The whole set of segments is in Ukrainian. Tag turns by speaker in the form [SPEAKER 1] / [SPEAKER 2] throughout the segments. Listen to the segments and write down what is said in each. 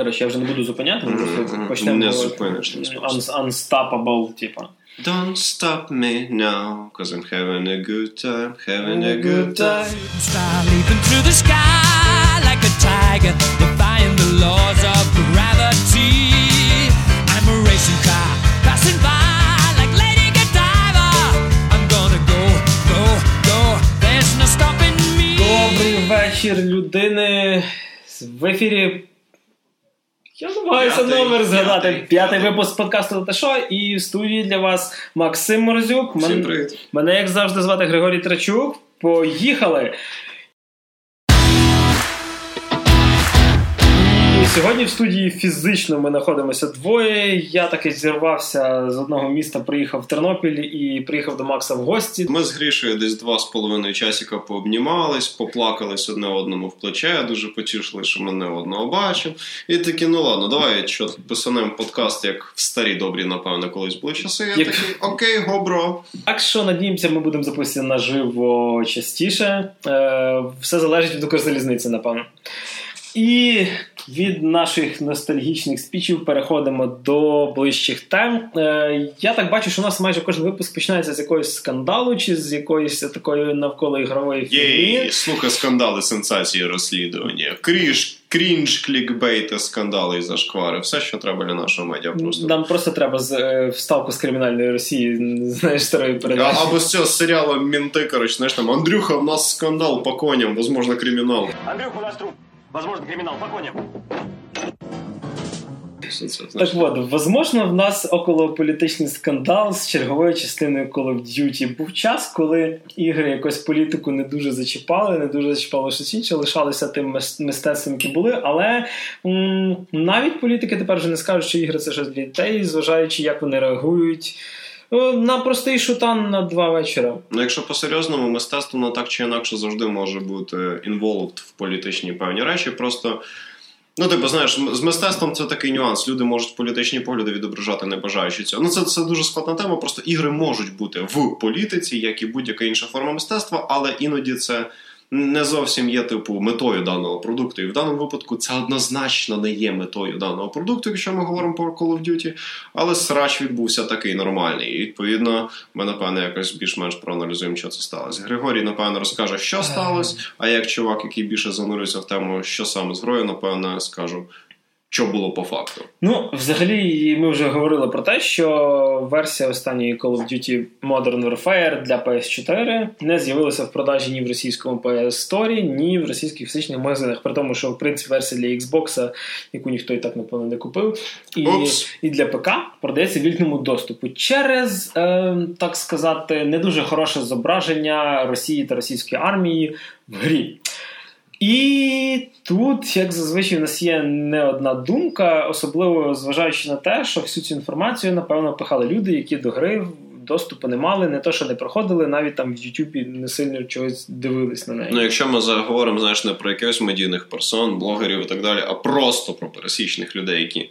[SPEAKER 1] Коротше, я вже не буду зупиняти, ми просто
[SPEAKER 2] Мгм.
[SPEAKER 1] почнемо.
[SPEAKER 2] Не
[SPEAKER 1] говорити.
[SPEAKER 2] зупиниш, не зупиниш.
[SPEAKER 1] Un- Unstoppable, типа.
[SPEAKER 2] Don't stop me now, cause I'm having a good time, having a good time.
[SPEAKER 3] Start leaping through the sky like a tiger, defying the laws of gravity. I'm a racing car passing by like Lady Godiva. I'm gonna go, go, go. There's no stopping me.
[SPEAKER 1] Добрий вечір, людини. В ефірі. Я намагаюся номер згадати.
[SPEAKER 2] п'ятий,
[SPEAKER 1] випуск подкасту «Та що?» І в студії для вас Максим Морозюк.
[SPEAKER 2] Всім привіт.
[SPEAKER 1] Мене, як завжди, звати Григорій Трачук. Поїхали! Сьогодні в студії фізично ми знаходимося двоє. Я таки зірвався з одного міста, приїхав в Тернопіль і приїхав до Макса в гості.
[SPEAKER 2] Ми з Грішею десь два з половиною часика пообнімались, поплакались одне одному в плече, дуже потішили, що мене одного бачив. І такі, ну ладно, давай що писанем подкаст, як в старі добрі, напевно, колись були часи. Я
[SPEAKER 1] Як-
[SPEAKER 2] такий, окей, гобро.
[SPEAKER 1] Так що надіємося, ми будемо записувати наживо частіше. Е, все залежить від Укрзалізниці, напевно. І від наших ностальгічних спічів переходимо до ближчих тем. Е, я так бачу, що у нас майже кожен випуск починається з якогось скандалу чи з якоїсь такої навколо ігрової фігні.
[SPEAKER 2] слухай, скандали, сенсації, розслідування, кріж, крінж, клікбейти, скандали і зашквари. Все, що треба для нашого медіа просто.
[SPEAKER 1] Нам просто треба з е, вставку з кримінальної Росії, знаєш, старої передачі.
[SPEAKER 2] А, або з цього серіалу Мінти, коротше, знаєш там, Андрюха, у нас скандал по коням, возможно, кримінал.
[SPEAKER 4] Андрюха, у нас труп. Возможно, криминал. По.
[SPEAKER 1] Так от, возможно, в нас околополітичний скандал з черговою частиною Call of Duty. Був час, коли ігри якось політику не дуже зачіпали, не дуже зачіпали щось інше, лишалися тим мистецтвом, які були. Але м, навіть політики тепер вже не скажуть, що ігри це щось для дітей, зважаючи, як вони реагують. Е, На простий шутан на два вечора.
[SPEAKER 2] Ну, якщо по-серйозному, мистецтво ну, так чи інакше завжди може бути involved в політичні певні речі. Просто, ну, типу, знаєш, з мистецтвом це такий нюанс. Люди можуть політичні погляди відображати, не бажаючи цього. Ну, це, це дуже складна тема. Просто ігри можуть бути в політиці, як і будь-яка інша форма мистецтва, але іноді це. Не зовсім є типу метою даного продукту, і в даному випадку це однозначно не є метою даного продукту, якщо ми говоримо про Call of Duty, але срач відбувся такий нормальний. І відповідно, ми напевно якось більш-менш проаналізуємо, що це сталося. Григорій, напевно, розкаже, що сталося. А як чувак, який більше занурюється в тему, що саме з грою, напевно, скажу, що було по факту.
[SPEAKER 1] Ну, взагалі, ми вже говорили про те, що версія останньої Call of Duty Modern Warfare для PS4 не з'явилася в продажі ні в російському PS Store, ні в російських фізичних магазинах. При тому, що в принципі версія для Xbox, яку ніхто і так напевно не купив, і, і для ПК продається в вільному доступу через, е, так сказати, не дуже хороше зображення Росії та російської армії в грі. І тут, як зазвичай, у нас є не одна думка, особливо зважаючи на те, що всю цю інформацію, напевно, пихали люди, які до гри доступу не мали, не то, що не проходили, навіть там в Ютубі не сильно чогось дивились на неї.
[SPEAKER 2] Ну, якщо ми заговоримо, знаєш, не про якихось медійних персон, блогерів і так далі, а просто про пересічних людей, які.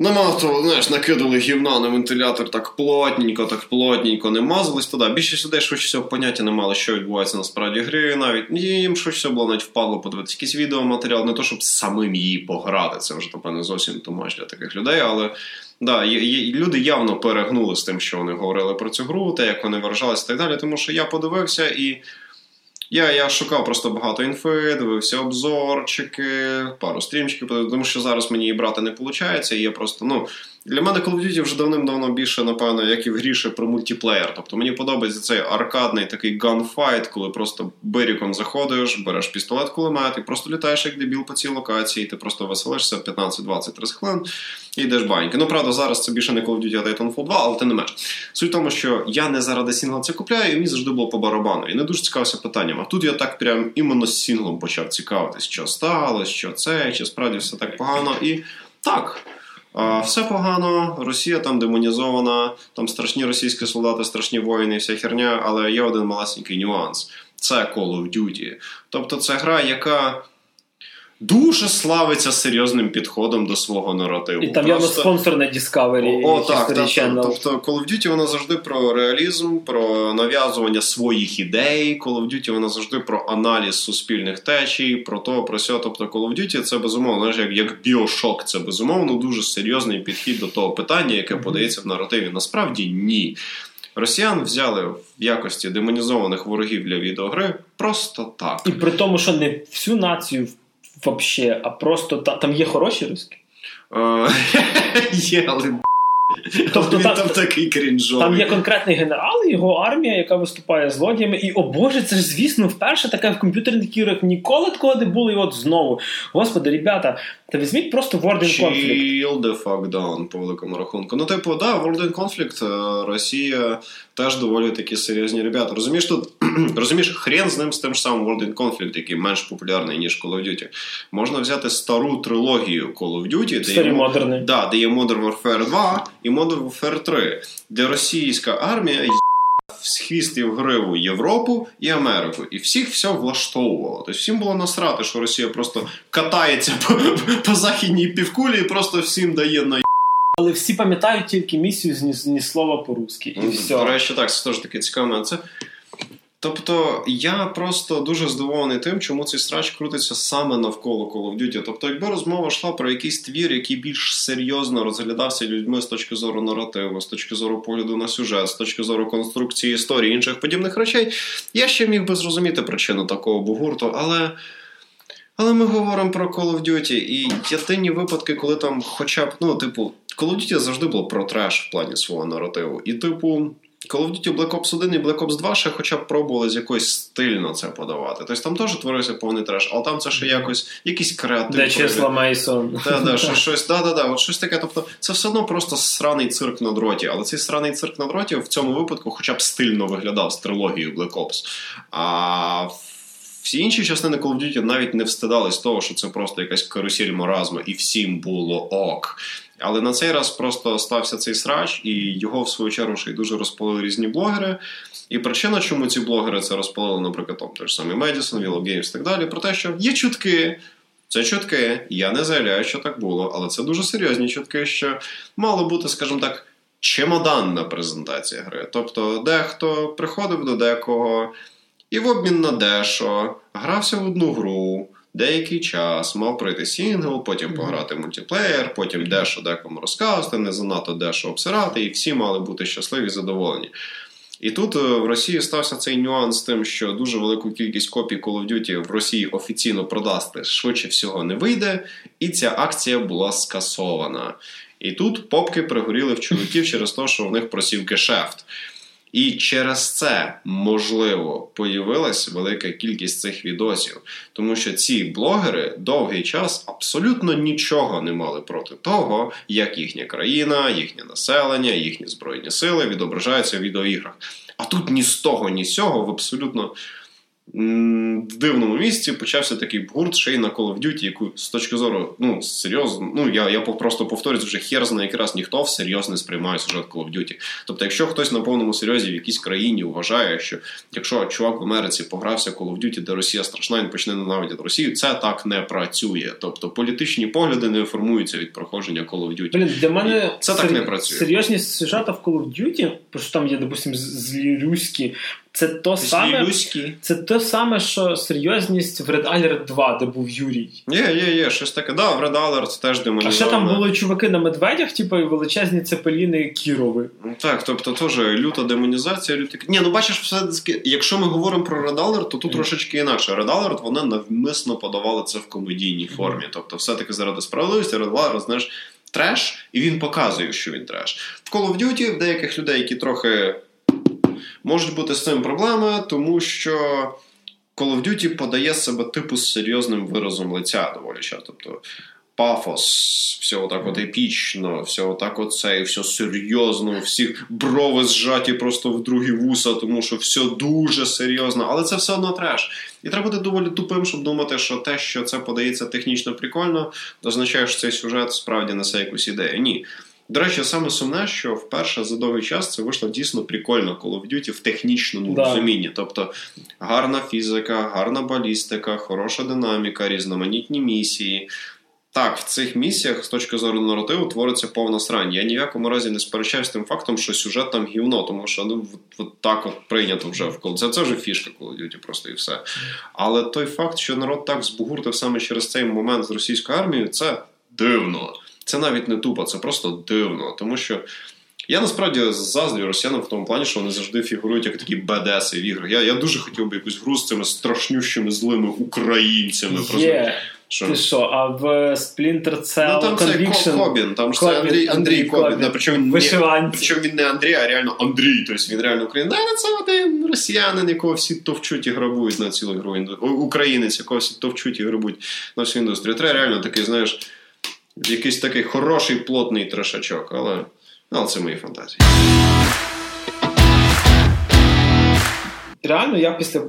[SPEAKER 2] Намазували, знаєш, накидали гівна на вентилятор так плотненько, так плотненько, не мазались туди. Більшість людей швидше всього поняття не мали, що відбувається насправді в грі. Навіть їм швидше всього було навіть впадло подивитися якийсь відеоматеріал, не то щоб самим її пограти. Це вже, напевно, зовсім тумач для таких людей, але. Да, є, є, люди явно перегнули з тим, що вони говорили про цю гру, те, як вони виражалися і так далі. Тому що я подивився і я, я шукав просто багато інфи, дивився обзорчики, пару стрімчиків, тому що зараз мені і брати не виходить. І я просто, ну, для мене Call of Duty вже давним-давно більше, напевно, як і гра лише про мультиплеєр. Тобто мені подобається цей аркадний такий gunfight, коли просто вечірком заходиш, береш пістолет, кулемет і просто літаєш як дебіл по цій локації, ти просто веселишся 15-20-30 хвилин і йдеш баньки. Ну, правда, зараз це більше не Call of Duty, а Titanfall 2, але тим не менш. Суть в тому, що я не заради сінгла це купляю, і мені завжди було по барабану. І не дуже цікавився питанням. А тут я так прям іменно з сінглом почав цікавитись, що сталося, що це, чи справді все так погано. І так. Все погано, Росія там демонізована, там страшні російські солдати, страшні воїни, вся херня, але є один малесенький нюанс: це Call of Duty. Тобто це гра, яка дуже славиться серйозним підходом до свого наративу.
[SPEAKER 1] І там явно
[SPEAKER 2] Просто-
[SPEAKER 1] спонсор на Discovery.
[SPEAKER 2] О, так, так, так.
[SPEAKER 1] Channel.
[SPEAKER 2] Тобто Call of Duty вона завжди про реалізм, про нав'язування своїх ідей. Call of Duty вона завжди про аналіз суспільних течій, про то, про сьо. Тобто Call of Duty це безумовно, знаєш, як, як біошок, це безумовно дуже серйозний підхід до того питання, яке подається в наративі. Насправді ні. Росіян взяли в якості демонізованих ворогів для відеогри просто так.
[SPEAKER 1] І при тому, що не всю націю вообще, а просто та, там є хороші русські.
[SPEAKER 2] Е, Є, але
[SPEAKER 1] Тобто
[SPEAKER 2] він
[SPEAKER 1] там-
[SPEAKER 2] там такий крінжовий.
[SPEAKER 1] Там є конкретний генерал, і його армія, яка виступає злодіями. І о Боже, це ж звісно вперше таке в комп'ютерних іграх ніколи такого не було, і от знову. Господи, ребята, та візьміть просто World in Conflict.
[SPEAKER 2] Chill the fuck down, по великому рахунку. Ну, типу, да, World in Conflict, е, Росія теж доволі такі серйозні ребята. Розумієш, тут розумієш, хрен з ним з тим ж самим World in Conflict, який менш популярний, ніж Call of Duty. Можна взяти стару трилогію Call of Duty, де
[SPEAKER 1] Старі
[SPEAKER 2] є, мо-
[SPEAKER 1] модерни.
[SPEAKER 2] да, де є Modern Warfare 2 і Modern Warfare 3, де російська армія в хвіст і в гриву Європу і Америку. І всіх все влаштовувало. Тобто всім було насрати, що Росія просто катається по, по західній півкулі і просто всім дає на
[SPEAKER 1] Але всі пам'ятають тільки місію з ні, ні слова по-русски. І все.
[SPEAKER 2] До речі, так, це теж таке цікаве. Це... Тобто я просто дуже здивований тим, чому цей срач крутиться саме навколо Call of Duty. Тобто, якби розмова йшла про якийсь твір, який більш серйозно розглядався людьми з точки зору наративу, з точки зору погляду на сюжет, з точки зору конструкції історії інших подібних речей, я ще міг би зрозуміти причину такого бугурту, але. Але ми говоримо про Call of Duty, і єдині випадки, коли там хоча б, ну, типу, Call of Duty завжди було про треш в плані свого наративу. І, типу, Call of Duty Black Ops 1 і Black Ops 2 ще хоча б пробували з якось стильно це подавати. Тобто там теж творився повний треш, але там це ще якось якийсь креатив.
[SPEAKER 1] Де числа Мейсон.
[SPEAKER 2] Да, да, що, щось, да, да, да, от щось таке. Тобто, це все одно просто сраний цирк на дроті. Але цей сраний цирк на дроті в цьому випадку хоча б стильно виглядав з трилогією Black Ops. А всі інші частини Call of Duty навіть не встидались того, що це просто якась карусель маразму, і всім було ок. Але на цей раз просто стався цей срач, і його, в свою чергу, ще й дуже розпалили різні блогери. І причина, чому ці блогери це розпалили, наприклад, там ж самий Медісон, Willow Games і так далі, про те, що є чутки. Це чутки. Я не заявляю, що так було, але це дуже серйозні чутки, що мало бути, скажімо так, чемоданна презентація гри. Тобто, дехто приходив до декого і в обмін на дешо грався в одну гру. Деякий час мав пройти сінгл, потім пограти в мультиплеєр, потім дешо декому розказувати, не занадто дешо обсирати, і всі мали бути щасливі і задоволені. І тут е, в Росії стався цей нюанс з тим, що дуже велику кількість копій Call of Duty в Росії офіційно продасти швидше всього не вийде, і ця акція була скасована. І тут попки пригоріли в чоловіків через те, що в них просів гешефт. І через це, можливо, появилась велика кількість цих відосів, тому що ці блогери довгий час абсолютно нічого не мали проти того, як їхня країна, їхнє населення, їхні збройні сили відображаються в відеоіграх. А тут ні з того, ні з цього в абсолютно в дивному місці почався такий гурт ще й на Call of Duty, яку з точки зору, ну, серйозно, ну я, я просто повторюсь, вже хер знає якраз ніхто всерйоз не сприймає сюжет Call of Duty. Тобто, якщо хтось на повному серйозі в якійсь країні вважає, що якщо чувак в Америці погрався Call of Duty, де Росія страшна, він почне ненавидіти Росію, це так не працює. Тобто політичні погляди не формуються від проходження Call of Duty.
[SPEAKER 1] Блін, для мене
[SPEAKER 2] Це так не працює.
[SPEAKER 1] серйозність сюжету в Call of Duty, що там є, допустим, злі руські, це то саме.
[SPEAKER 2] Злілюські.
[SPEAKER 1] Це те саме, що серйозність в Red Alert 2, де був Юрій.
[SPEAKER 2] Є, є, є, щось таке. Да, в Red Alert теж
[SPEAKER 1] А
[SPEAKER 2] демонізовано.
[SPEAKER 1] ще там були чуваки на медведях, типу, і величезні цепеліни Кірови.
[SPEAKER 2] Ну, Так, тобто теж люта демонізація, люта... Ні, ну бачиш, все якщо ми говоримо про Red Alert, то тут трошечки інакше. Red Alert, вони навмисно подавали це в комедійній формі. Тобто, все-таки заради справедливості, Red Alert, знаєш, треш, і він показує, що він треш. В Call of Duty в деяких людей, які трохи можуть бути з цим проблеми, тому що Call of Duty подає себе типу з серйозним виразом лиця доволі часто. Тобто пафос, все отак от епічно, все отак оце, і все серйозно, всіх брови зжаті просто в другі вуса, тому що все дуже серйозно, але це все одно треш. І треба бути доволі тупим, щоб думати, що те, що це подається технічно прикольно, означає, що цей сюжет справді несе якусь ідею. Ні. До речі, саме сумне, що вперше за довгий час це вийшло дійсно прикольно Call of Duty в технічному
[SPEAKER 1] Да.
[SPEAKER 2] розумінні. Тобто гарна фізика, гарна балістика, хороша динаміка, різноманітні місії. Так, в цих місіях з точки зору наративу твориться повна срань. Я ні в якому разі не сперечаюсь з тим фактом, що сюжет там гівно, тому що ну от, от так от прийнято вже в Call Це, це вже фішка Call of Duty просто і все. Але той факт, що народ так збугуртив саме через цей момент з російською армією, це дивно. Це навіть не тупо, це просто дивно. Тому що я насправді заздрю росіянам в тому плані, що вони завжди фігурують як такі бедеси в іграх. Я, я дуже хотів би якусь гру з цими страшнющими злими українцями. Просто,
[SPEAKER 1] Є.
[SPEAKER 2] що...
[SPEAKER 1] Ти що, а в Splinter Cell
[SPEAKER 2] Ну там це
[SPEAKER 1] Conviction
[SPEAKER 2] Ко- Кобін, там ж це Андрій, Андрій Кобін. Да, причому, він не, причому він не Андрій, а реально Андрій. Тобто він реально українець. Да, це один росіянин, якого всі товчуть і грабують на цілу О, Українець, якого всі товчуть і грабують на всю індустрію. Треба реально такий, знаєш, якийсь такий хороший плотний трешачок, але, але це мої фантазії.
[SPEAKER 1] реально я після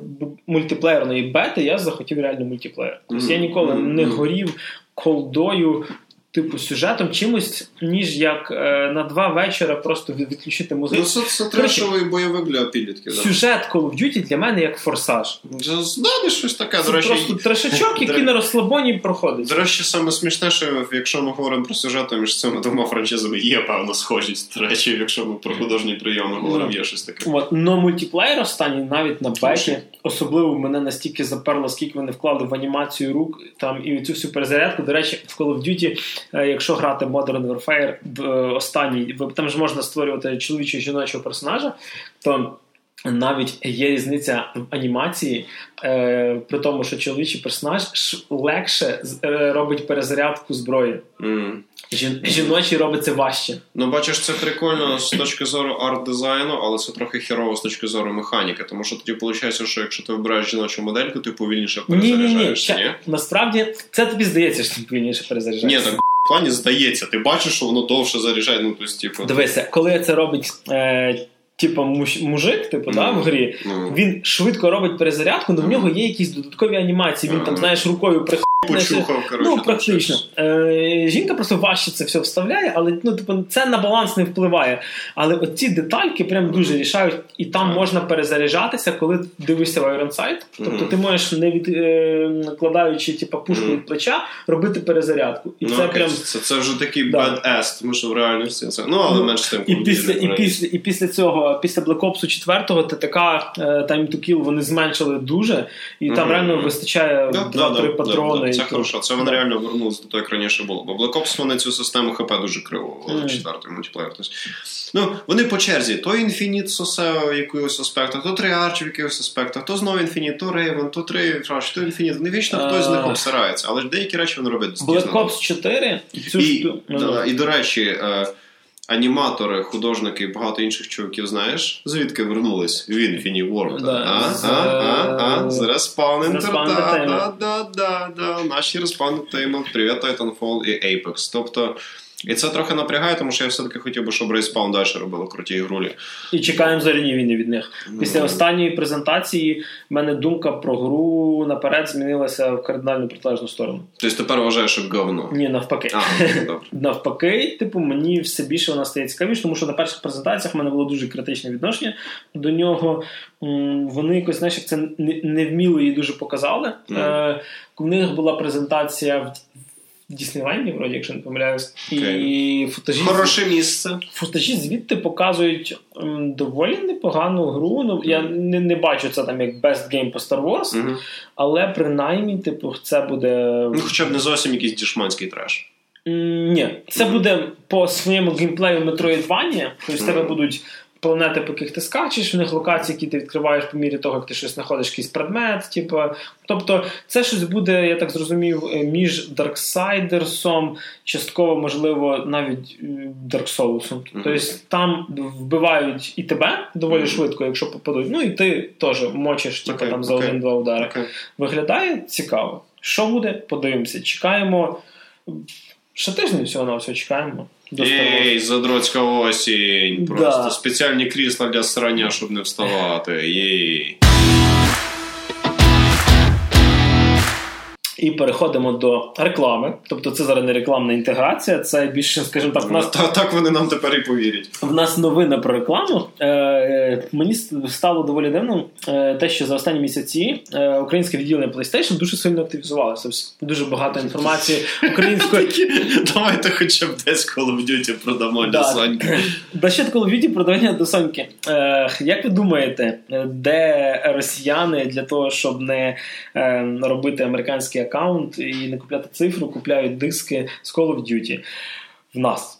[SPEAKER 1] мультиплеєрної бети я захотів реально мультиплеєр. Тобто я
[SPEAKER 2] Мгм.
[SPEAKER 1] ніколи не горів колдою. Типу сюжетом чимось, ніж як е, на два вечора просто відключити музику.
[SPEAKER 2] Ну, це, це трешовий бойовик для підлітків. Да.
[SPEAKER 1] Сюжет Call of Duty для мене як форсаж.
[SPEAKER 2] Десь щось таке, до речі.
[SPEAKER 1] просто трешачок, який на розслабоні проходить.
[SPEAKER 2] До речі, саме смішне, що якщо ми говоримо про сюжет, то між цими двома франчизами є певна схожість. До речі, якщо ми про художні прийоми говоримо, є щось таке.
[SPEAKER 1] От, но мультиплеєр останній навіть на беті, особливо мене настільки заперло, скільки вони вклали в анімацію рук там і цю всю перезарядку. До речі, в Call of Duty, якщо грати Modern Warfare в е, останній, там ж можна створювати чоловічого і жіночого персонажа, то навіть є різниця в анімації, е, при тому, що чоловічий персонаж легше е, робить перезарядку зброї.
[SPEAKER 2] М.
[SPEAKER 1] Жін- жіночий робить це важче.
[SPEAKER 2] Ну, бачиш, це прикольно з точки зору арт-дизайну, але це трохи херово з точки зору механіки. Тому що тоді виходить, що якщо ти вибираєш жіночу модельку, ти повільніше
[SPEAKER 1] Ні, ні, ні.
[SPEAKER 2] перезаряджаєшся, ні?
[SPEAKER 1] Насправді це тобі здається, що ти повільніше
[SPEAKER 2] Ні,
[SPEAKER 1] перезаряджаєшся.
[SPEAKER 2] так в плані здається, ти бачиш, що воно довше заряджає. Ну, тобто, типу,
[SPEAKER 1] Дивися, коли це робить е, муж, мужик, типу, да, в грі,
[SPEAKER 2] ну,
[SPEAKER 1] він швидко робить перезарядку, але в нього є якісь додаткові анімації. Він там, знаєш, рукою прихопне.
[SPEAKER 2] Почухав, коротше.
[SPEAKER 1] Ну, практично. Е, жінка просто важче це все вставляє, але ну, типу, це на баланс не впливає. Але оці детальки прям дуже рішають, і там можна перезаряджатися, коли дивишся в Iron Sight. Тобто ти можеш, не від, е, накладаючи типу, пушку від плеча, робити перезарядку. І
[SPEAKER 2] Ну,
[SPEAKER 1] це
[SPEAKER 2] окей,
[SPEAKER 1] прям.
[SPEAKER 2] це, це вже такий
[SPEAKER 1] Да.
[SPEAKER 2] badass, тому що в реальності це. Ну, але
[SPEAKER 1] Ну,
[SPEAKER 2] менш тим.
[SPEAKER 1] І після, і, після, і після цього, після Black Ops 4 ТТК е, Time to Kill вони зменшили дуже, і там
[SPEAKER 2] Мгм.
[SPEAKER 1] реально вистачає 2-3
[SPEAKER 2] да, да,
[SPEAKER 1] патрони.
[SPEAKER 2] Це
[SPEAKER 1] то-
[SPEAKER 2] хорошо. Це вони реально вернулися до того, як раніше було. Бо Black Ops вони цю систему ХП дуже криво ввели четвертий мультиплеєр. Тобто, ну, вони по черзі. То Інфініт сосе в якогось аспектах, то Триарч в якихось аспектах, то знову Інфініт, то Рейвен, то Трейфраш, то Інфініт. Вони вічно хтось з них обсирається, але ж деякі речі вони роблять
[SPEAKER 1] Black. Ops 4 і цю
[SPEAKER 2] І,
[SPEAKER 1] ну,
[SPEAKER 2] да, і до речі, е, аніматори, художники і багато інших чуваків, знаєш, звідки вернулись? В Infinity World?
[SPEAKER 1] Да,
[SPEAKER 2] а,
[SPEAKER 1] з-
[SPEAKER 2] а, а, а, з Respawn да, да, да, да, да, наші Respawn Entertainment, привіт Titanfall і Apex. Тобто, і це трохи напрягає, тому що я все-таки хотів би, щоб Respawn далі робили круті ігрулі.
[SPEAKER 1] І чекаємо зоряні війни від них. Після
[SPEAKER 2] Ну.
[SPEAKER 1] останньої презентації в мене думка про гру наперед змінилася в кардинально протилежну сторону.
[SPEAKER 2] Тобто тепер вважаєш, що говно.
[SPEAKER 1] Ні, навпаки.
[SPEAKER 2] А, ну, добре.
[SPEAKER 1] Навпаки, типу, мені все більше вона стає цікавіше, тому що на перших презентаціях в мене було дуже критичне відношення до нього. Вони якось, знаєш, як це не- невміло її дуже показали. Е, У них була презентація в в Діснейленді, вроді, якщо не помиляюсь, і футажі,
[SPEAKER 2] Хороше місце.
[SPEAKER 1] футажі звідти показують м, доволі непогану гру. Ну, я не, не бачу це там як best game по Star Wars,
[SPEAKER 2] Мгм.
[SPEAKER 1] але принаймні, типу, це буде.
[SPEAKER 2] Ну, хоча б не зовсім якийсь дішманський треш.
[SPEAKER 1] Ні, це буде по своєму геймплею Metroidvania, тобто в тебе будуть планети, по яких ти скачеш, в них локації, які ти відкриваєш по мірі того, як ти щось знаходиш, якийсь предмет. Типу. Тобто, це щось буде, я так зрозумів, е, між Darksiders, частково, можливо, навіть е, Dark Souls.
[SPEAKER 2] Мгм.
[SPEAKER 1] Тобто там вбивають і тебе доволі
[SPEAKER 2] Мгм.
[SPEAKER 1] швидко, якщо попадуть. Ну і ти теж мочиш типу,
[SPEAKER 2] Окей,
[SPEAKER 1] там за
[SPEAKER 2] окей.
[SPEAKER 1] один-два удари.
[SPEAKER 2] Окей.
[SPEAKER 1] Виглядає цікаво. Що буде? Подивимося. Чекаємо. Ще тиждень всього на все чекаємо. До
[SPEAKER 2] задротська осінь. Просто. Да. Спеціальні крісла для срання, щоб не вставати. Єй.
[SPEAKER 1] І переходимо до реклами. Тобто, це зараз не рекламна інтеграція, це більше, скажімо так, в нас
[SPEAKER 2] Та, так вони нам тепер і повірять.
[SPEAKER 1] в нас новина про рекламу. Е, мені стало доволі дивно е, те, що за останні місяці е, українське відділення PlayStation дуже сильно активізувалося. Дуже багато інформації української.
[SPEAKER 2] Давайте хоча б десь Call of Duty продамо
[SPEAKER 1] Да.
[SPEAKER 2] Соньки.
[SPEAKER 1] Да ще Call of Duty продавання до Соньки. Е, як ви думаєте, де росіяни для того, щоб не е, робити американський аккаунт і не купляти цифру, купляють диски з Call of Duty? В нас.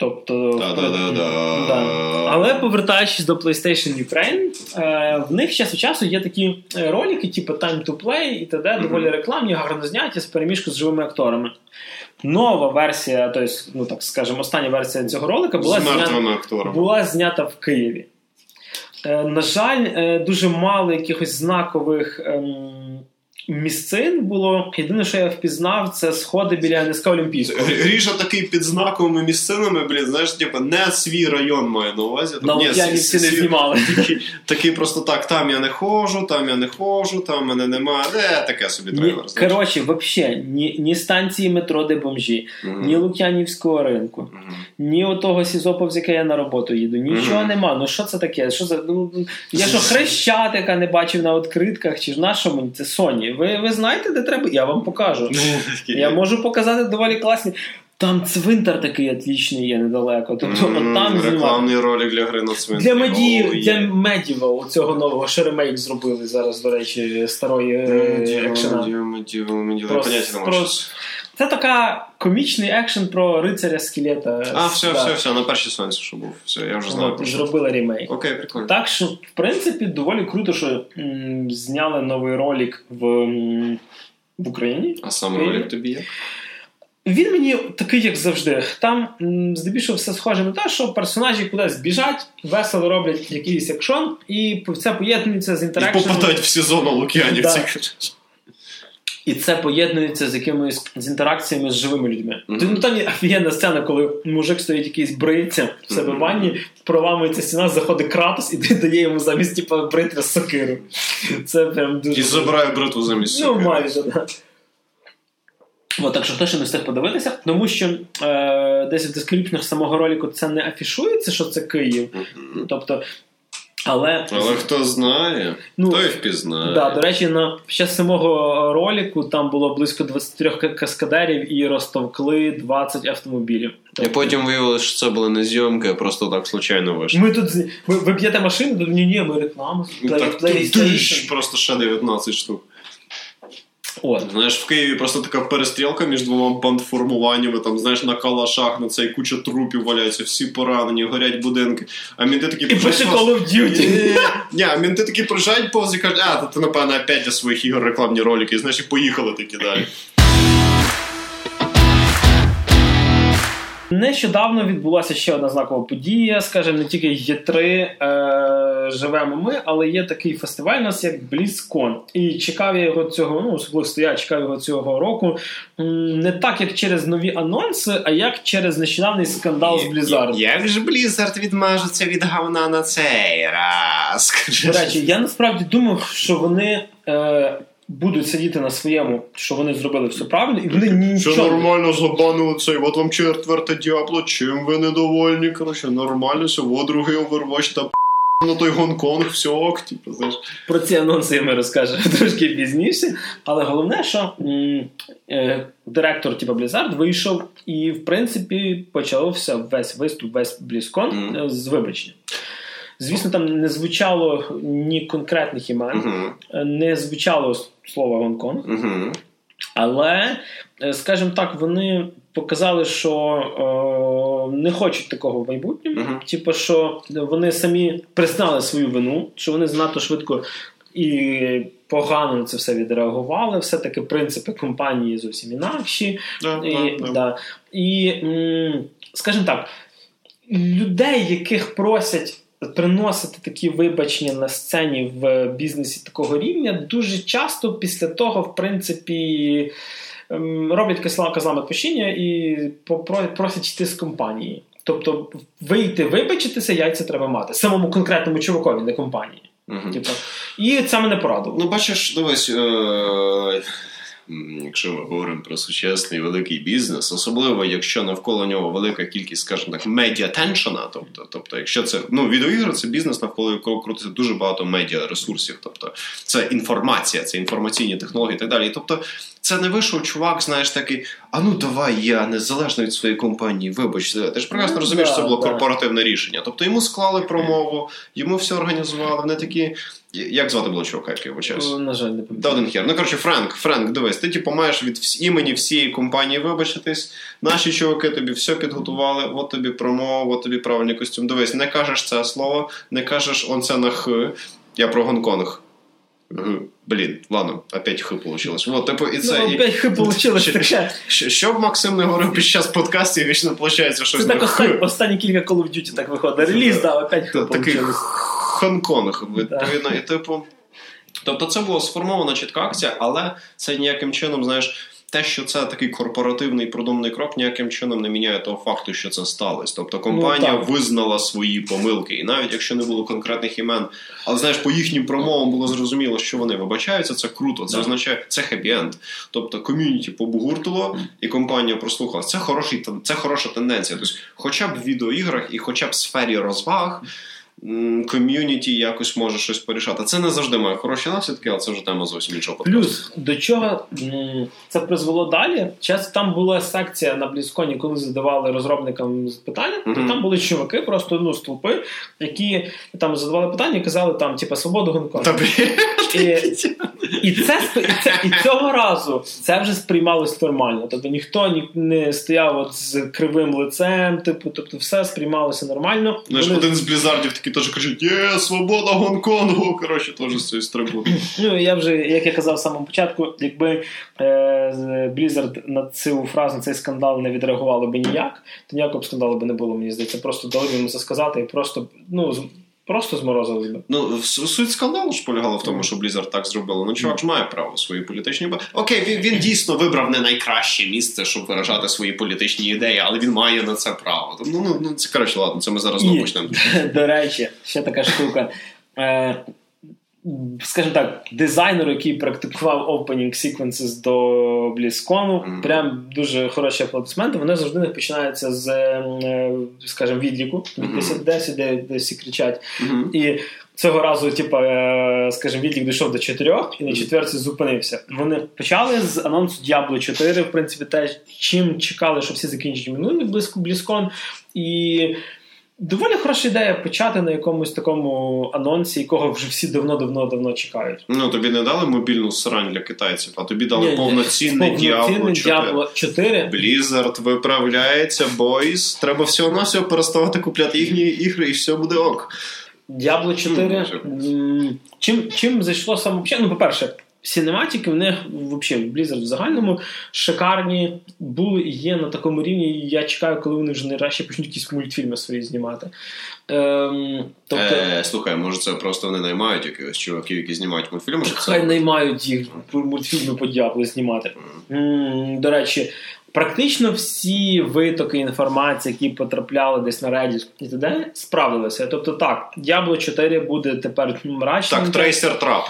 [SPEAKER 1] Тобто,
[SPEAKER 2] Да-да-да-да.
[SPEAKER 1] Але повертаючись до PlayStation Ukraine, е, в них час від часу є такі е, ролики, типу Time to Play і т.д., доволі рекламні, гарно зняті з переміжку з живими акторами. Нова версія, тобто, ну так скажемо, остання версія цього ролика була знята, була знята в Києві. Е, на жаль, дуже мало якихось знакових ем, місцин було. Єдине, що я впізнав, це сходи біля НСК Олімпійського.
[SPEAKER 2] Гріша такий під знаковими місцинами, блін, знаєш, типу, не свій район має на увазі.
[SPEAKER 1] На
[SPEAKER 2] Ні,
[SPEAKER 1] Лук'янівці
[SPEAKER 2] с-
[SPEAKER 1] не знімали.
[SPEAKER 2] Такий, такий просто так, там я не ходжу, там я не ходжу, там мене немає. Де таке собі
[SPEAKER 1] Ні,
[SPEAKER 2] трейлер.
[SPEAKER 1] коротше, взагалі, ні, ні станції метро, де бомжі,
[SPEAKER 2] Мгм.
[SPEAKER 1] ні Лук'янівського ринку,
[SPEAKER 2] Мгм.
[SPEAKER 1] ні отого СІЗОПа, з яке я на роботу їду. Нічого
[SPEAKER 2] Мгм.
[SPEAKER 1] нема. Ну що це таке? Що за ну, я що хрещатика не бачив на відкритках, чи ж на що мені це Ви, ви знаєте, де треба? Я вам покажу. Я можу показати доволі класні. Там цвинтар такий отлічний є недалеко. Тобто
[SPEAKER 2] mm,
[SPEAKER 1] от там.
[SPEAKER 2] Рекламний ролик для гри на цвинтарі.
[SPEAKER 1] Для
[SPEAKER 2] медів, oh,
[SPEAKER 1] для Medieval цього нового що ремейк зробили зараз, до речі, старої е, екшена.
[SPEAKER 2] медіал, медіал.
[SPEAKER 1] Про-
[SPEAKER 2] Поняття
[SPEAKER 1] про-
[SPEAKER 2] можу.
[SPEAKER 1] Це така комічний екшен про рицаря скелета.
[SPEAKER 2] А, все, все, все, на першій сонці, що був. Все, я вже що.
[SPEAKER 1] зробили ремейк.
[SPEAKER 2] Окей, прикольно.
[SPEAKER 1] Так що, в принципі, доволі круто, що м, зняли новий ролик в, м, в Україні.
[SPEAKER 2] А сам
[SPEAKER 1] Окей.
[SPEAKER 2] ролик тобі є?
[SPEAKER 1] Він мені такий, як завжди. Там м, здебільшого все схоже на те, що персонажі кудись біжать, весело роблять якийсь екшон, і це поєднується з
[SPEAKER 2] І
[SPEAKER 1] інтеракцією.
[SPEAKER 2] попадають в сезон у Лук'янівці.
[SPEAKER 1] Да. І це поєднується з якимись з інтеракціями з живими людьми.
[SPEAKER 2] Мгм.
[SPEAKER 1] Ну там є офігенна сцена, коли мужик стоїть якийсь бриється в себе в ванні, проламується стіна, заходить кратос і дає йому замість типу, бритвя сокиру. Це прям дуже.
[SPEAKER 2] І забирає бритву замість
[SPEAKER 1] Ну, майже, так. От, так що хто ще не встиг подивитися, тому що е, десь в дескріпшнах самого ролику це не афішується, що це Київ.
[SPEAKER 2] Мгм.
[SPEAKER 1] Тобто, але,
[SPEAKER 2] Але хто знає,
[SPEAKER 1] Ну,
[SPEAKER 2] той впізнає.
[SPEAKER 1] Да, до речі, на ще час самого роліку там було близько 23 ка- каскадерів і розтовкли 20 автомобілів.
[SPEAKER 2] І потім виявилося, що це були не зйомки, а просто так случайно вийшло.
[SPEAKER 1] Ми тут ви, ви б'єте машину, ні, ні, ми рекламу. Play,
[SPEAKER 2] Так, тиш, просто ще 19 штук.
[SPEAKER 1] От.
[SPEAKER 2] Знаєш, в Києві просто така перестрілка між двома бандформуваннями, там, знаєш, на калашах, на цей куча трупів валяються, всі поранені, горять будинки. А мінти такі
[SPEAKER 1] І пише Call of Duty.
[SPEAKER 2] Ні, Ні, а мінти такі приїжджають повз і кажуть, а, то ти, напевно, опять для своїх ігор рекламні ролики, і знаєш, і поїхали такі далі.
[SPEAKER 1] Нещодавно відбулася ще одна знакова подія. Скажімо, не тільки Є3 е, живемо ми, але є такий фестиваль у нас як BlizzCon. І чекав я його цього, ну особисто я чекав його цього року. Не так, як через нові анонси, а як через нещодавний скандал з Blizzard.
[SPEAKER 2] Як ж Blizzard відмажеться від говна на цей раз?
[SPEAKER 1] До речі, я насправді думав, що вони е, будуть сидіти на своєму, що вони зробили все правильно, і вони нічого.
[SPEAKER 2] нормально забанили цей, от вам четверте діабло, чим ви недовольні? Коротше, нормально, все, от другий Overwatch та на той Гонконг, все ок, типу, знаєш.
[SPEAKER 1] Про ці анонси ми розкажемо трошки пізніше. Але головне, що м, е, директор типу, Blizzard вийшов і, в принципі, почався весь виступ, весь BlizzCon
[SPEAKER 2] Мгм.
[SPEAKER 1] е, з вибачення. Звісно, там не звучало ні конкретних імен, е, не звучало слово Гонконг.
[SPEAKER 2] угу.
[SPEAKER 1] Але, е, скажімо так, вони показали, що е, не хочуть такого в майбутньому.
[SPEAKER 2] Мгм.
[SPEAKER 1] Типу, що вони самі признали свою вину, що вони занадто швидко і погано на це все відреагували. Все-таки принципи компанії зовсім інакші. І,
[SPEAKER 2] да,
[SPEAKER 1] і скажімо так, людей, яких просять. Приносити такі вибачення на сцені в бізнесі такого рівня дуже часто після того, в принципі, ем, роблять кисла козлами відпущення і просять йти з компанії. Тобто, вийти вибачитися, яйця треба мати. Самому конкретному чувакові, не компанії.
[SPEAKER 2] Мгм.
[SPEAKER 1] Типу. І це мене порадило.
[SPEAKER 2] Ну, бачиш, дивись, е- якщо ми говоримо про сучасний великий бізнес, особливо якщо навколо нього велика кількість, скажімо так, медіа теншена, тобто, тобто, якщо це ну відеоігри, це бізнес, навколо якого крутиться дуже багато медіа ресурсів, тобто це інформація, це інформаційні технології і так далі. І, Тобто, це не вийшов чувак, знаєш, такий, а ну давай я незалежно від своєї компанії, вибач, ти ж прекрасно
[SPEAKER 1] Ну,
[SPEAKER 2] розумієш,
[SPEAKER 1] да,
[SPEAKER 2] це було
[SPEAKER 1] да.
[SPEAKER 2] корпоративне рішення. Тобто йому склали промову, йому все організували. Вони такі. Як звати було чувака, який вибачаюсь?
[SPEAKER 1] Е, На жаль, не
[SPEAKER 2] Та
[SPEAKER 1] пам'ятаю.
[SPEAKER 2] один хер. Ну, коротше, Френк, Френк, дивись, ти типу маєш від імені всієї компанії вибачитись. Наші чуваки тобі все підготували, от тобі промова, от тобі правильний костюм. Дивись, не кажеш це слово, не кажеш он це на х. Я про Гонконг. Блін, ладно, опять х получилось. Вот, типу, і це.
[SPEAKER 1] Ну, опять хи получилось таке.
[SPEAKER 2] Що, що б Максим не говорив під час подкастів, вічно виходить щось
[SPEAKER 1] Це так останні, кілька Call of Duty так виходить. Реліз, да, опять хи
[SPEAKER 2] такий
[SPEAKER 1] получилось.
[SPEAKER 2] Хонконг, відповідно, і типу. Тобто це була сформована чітка акція, але це ніяким чином, знаєш, те, що це такий корпоративний продуманий крок, ніяким чином не міняє того факту, що це сталося. Тобто компанія
[SPEAKER 1] Ну,
[SPEAKER 2] визнала свої помилки, і навіть якщо не було конкретних імен, але знаєш, по їхнім промовам було зрозуміло, що вони вибачаються, це круто. Це означає це хеппі-енд. Тобто ком'юніті побугуртило, і компанія прослухала. Це хороший це хороша тенденція. Тобто, хоча б в відеоіграх і хоча б в сфері розваг. Ком'юніті якось може щось порішати. Це не завжди має хороші наслідки, але це вже тема зовсім іншого подкасту.
[SPEAKER 1] Плюс до чого це призвело далі? Часто там була секція на Блізконі, коли задавали розробникам питання, то там були чуваки, просто ну, стовпи, які там задавали питання і казали там, типа, свободу Гонконгу. І, і, це, і, це, і цього разу це вже сприймалось нормально. Тобто ніхто ні, не стояв от з кривим лицем, типу, тобто все сприймалося нормально.
[SPEAKER 2] Знаєш, один з блізардів такий теж кажуть, Є, свобода Гонконгу! Коротше, теж з цієї трибуни.
[SPEAKER 1] Ну, я вже, як я казав в самому початку, якби е, Blizzard на цю фразу, на цей скандал не відреагували би ніяк, то ніякого б скандалу би не було, мені здається. Просто дали йому це сказати і просто, ну, просто зморозили.
[SPEAKER 2] Ну, суть скандалу ж полягала в тому, що Blizzard так зробила. Ну, чувак ж має право свої політичні. Окей, він, він дійсно вибрав не найкраще місце, щоб виражати свої політичні ідеї, але він має на це право. Ну, ну, ну це коротше, ладно, це ми зараз
[SPEAKER 1] І,
[SPEAKER 2] почнемо.
[SPEAKER 1] До речі, ще така штука. Е, скажімо так, дизайнер, який практикував opening sequences до BlizzCon,
[SPEAKER 2] Мгм.
[SPEAKER 1] прям дуже хороші аплодисменти. Вони завжди не починаються з, е, скажімо, відліку від
[SPEAKER 2] Мгм.
[SPEAKER 1] 10 10, де, де всі кричать.
[SPEAKER 2] Мгм.
[SPEAKER 1] І цього разу, типа, е, скажімо, відлік дійшов до 4, і на четверці зупинився. Вони почали з анонсу Diablo 4, в принципі, те, чим чекали, що всі закінчать минулий близько BlizzCon. І доволі хороша ідея почати на якомусь такому анонсі, якого вже всі давно-давно-давно чекають.
[SPEAKER 2] Ну, тобі не дали мобільну срань для китайців, а тобі дали повноцінний Diablo 4. Blizzard виправляється, бойс. Треба всього на всього переставати купляти їхні ігри, і все буде ок.
[SPEAKER 1] Diablo 4.
[SPEAKER 2] Ну,
[SPEAKER 1] Чим, чим зайшло саме Ну, по-перше, синематики в них взагалі Blizzard в загальному шикарні були і є на такому рівні. і Я чекаю, коли вони вже нарешті почнуть якісь мультфільми свої знімати. Ем, тобто,
[SPEAKER 2] Е, слухай, може це просто вони наймають якихось чуваків, які знімають мультфільми, щоб
[SPEAKER 1] хай
[SPEAKER 2] це...
[SPEAKER 1] наймають їх мультфільми по Діабло знімати. М, До речі. Практично всі витоки інформації, які потрапляли десь на Reddit і т.д., справдилися. Тобто так, Diablo 4 буде тепер мрачним.
[SPEAKER 2] Так, Tracer Trap.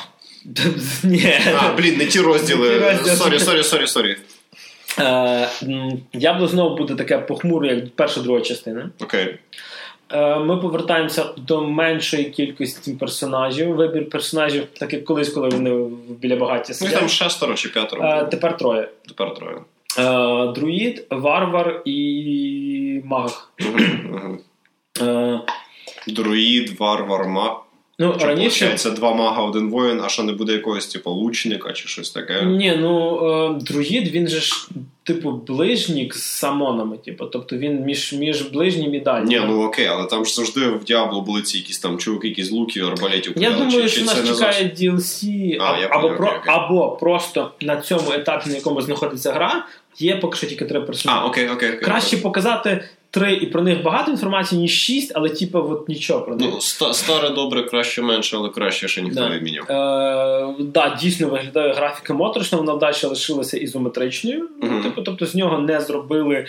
[SPEAKER 1] Ні.
[SPEAKER 2] А, блін, не ті розділи. Sorry, sorry, sorry, sorry.
[SPEAKER 1] Е, м, Діабло знову буде таке похмуре, як перша друга частина.
[SPEAKER 2] Okay.
[SPEAKER 1] Е, Ми повертаємося до меншої кількості персонажів. Вибір персонажів, так як колись, коли вони біля багаття.
[SPEAKER 2] Ну і там шестеро чи п'ятеро.
[SPEAKER 1] Е. Тепер троє:
[SPEAKER 2] Тепер троє.
[SPEAKER 1] Е, Друїд, варвар і маг. Е,
[SPEAKER 2] Друїд, варвар, маг.
[SPEAKER 1] Ну,
[SPEAKER 2] Чи
[SPEAKER 1] раніше.
[SPEAKER 2] виходить два мага, один воїн, а що не буде якогось, типу, лучника чи щось таке.
[SPEAKER 1] Ні, ну е, друїд він же ж типу ближнік з самонами. Типу, тобто він між, між ближнім і дальнім.
[SPEAKER 2] Ні, ну окей, але там ж завжди в Діабло були ці якісь там чуваки, які з луків, арбалетів
[SPEAKER 1] Я
[SPEAKER 2] кидали,
[SPEAKER 1] думаю,
[SPEAKER 2] чи-
[SPEAKER 1] що
[SPEAKER 2] чи
[SPEAKER 1] нас чекає
[SPEAKER 2] зовсім?
[SPEAKER 1] DLC,
[SPEAKER 2] А,
[SPEAKER 1] а, або, про, або просто на цьому етапі, на якому знаходиться гра, є поки що тільки три персонажі.
[SPEAKER 2] А, окей, окей, окей.
[SPEAKER 1] Краще показати три і про них багато інформації, ніж шість, але типу, от нічого про них.
[SPEAKER 2] Ну, ста- старе добре, краще менше, але краще ще ніхто не відміняв.
[SPEAKER 1] Е, да, дійсно виглядає графіка моторошно, вона далі лишилася ізометричною.
[SPEAKER 2] Мгм.
[SPEAKER 1] Типу, тобто з нього не зробили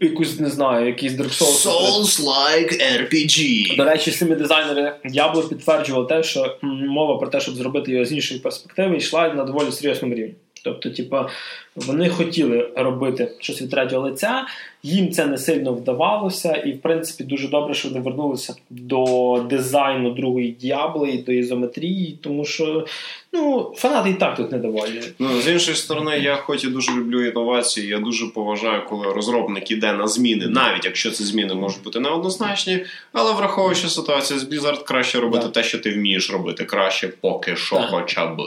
[SPEAKER 1] якусь, не знаю, якийсь Dark Souls.
[SPEAKER 2] Souls-like RPG.
[SPEAKER 1] До речі, самі дизайнери Diablo підтверджували те, що м, мова про те, щоб зробити його з іншої перспективи, йшла на доволі серйозному рівні. Тобто, типа, вони хотіли робити щось від третього лиця, їм це не сильно вдавалося, і в принципі дуже добре, що вони вернулися до дизайну другої діабли і до ізометрії, тому що ну, фанати і так тут недовольні.
[SPEAKER 2] Ну, з іншої сторони, я хоч і дуже люблю інновації, я дуже поважаю, коли розробник іде на зміни, навіть якщо ці зміни можуть бути неоднозначні, але враховуючи ситуацію з Blizzard, краще робити
[SPEAKER 1] Так.
[SPEAKER 2] те, що ти вмієш робити краще, поки що,
[SPEAKER 1] Так.
[SPEAKER 2] хоча б.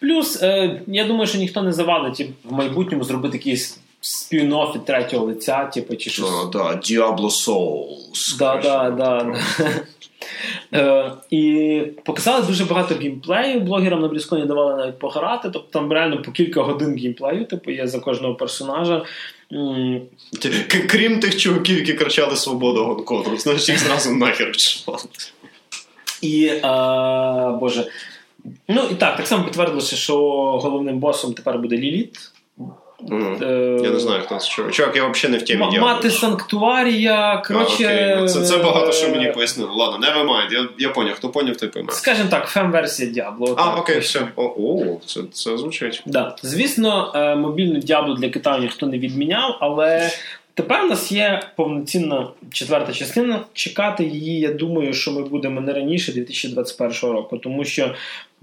[SPEAKER 1] Плюс, е, я думаю, що ніхто не завадить в майбутньому зробити якийсь спін-офф від третього лиця, типу, чи щось.
[SPEAKER 2] А, да, Diablo Souls.
[SPEAKER 1] Да, да, да. Е, І показали дуже багато геймплею. Блогерам на Блізконі давали навіть пограти. Тобто там реально по кілька годин геймплею, типу, є за кожного персонажа.
[SPEAKER 2] К- Крім тих чуваків, які кричали свободу Гонконгу, знаєш, їх зразу нахер відшивали.
[SPEAKER 1] І е, Боже. Ну і так, так само підтвердилося, що головним босом тепер буде Ліліт. Е,
[SPEAKER 2] Я не знаю, хто це чувак. Чувак, я взагалі не в темі
[SPEAKER 1] Мати санктуарія. Коротше,
[SPEAKER 2] А, окей. це, це багато що мені
[SPEAKER 1] е,
[SPEAKER 2] пояснило. Ладно, never mind, я, я поняв, хто поняв, той пойме.
[SPEAKER 1] Скажімо так, фем-версія Діабло.
[SPEAKER 2] А, окей, все. О, о це, це звучить.
[SPEAKER 1] Да. Звісно, е, мобільну діаблу для Китаю ніхто не відміняв, але тепер у нас є повноцінна четверта частина. Чекати її, я думаю, що ми будемо не раніше 2021 року, тому що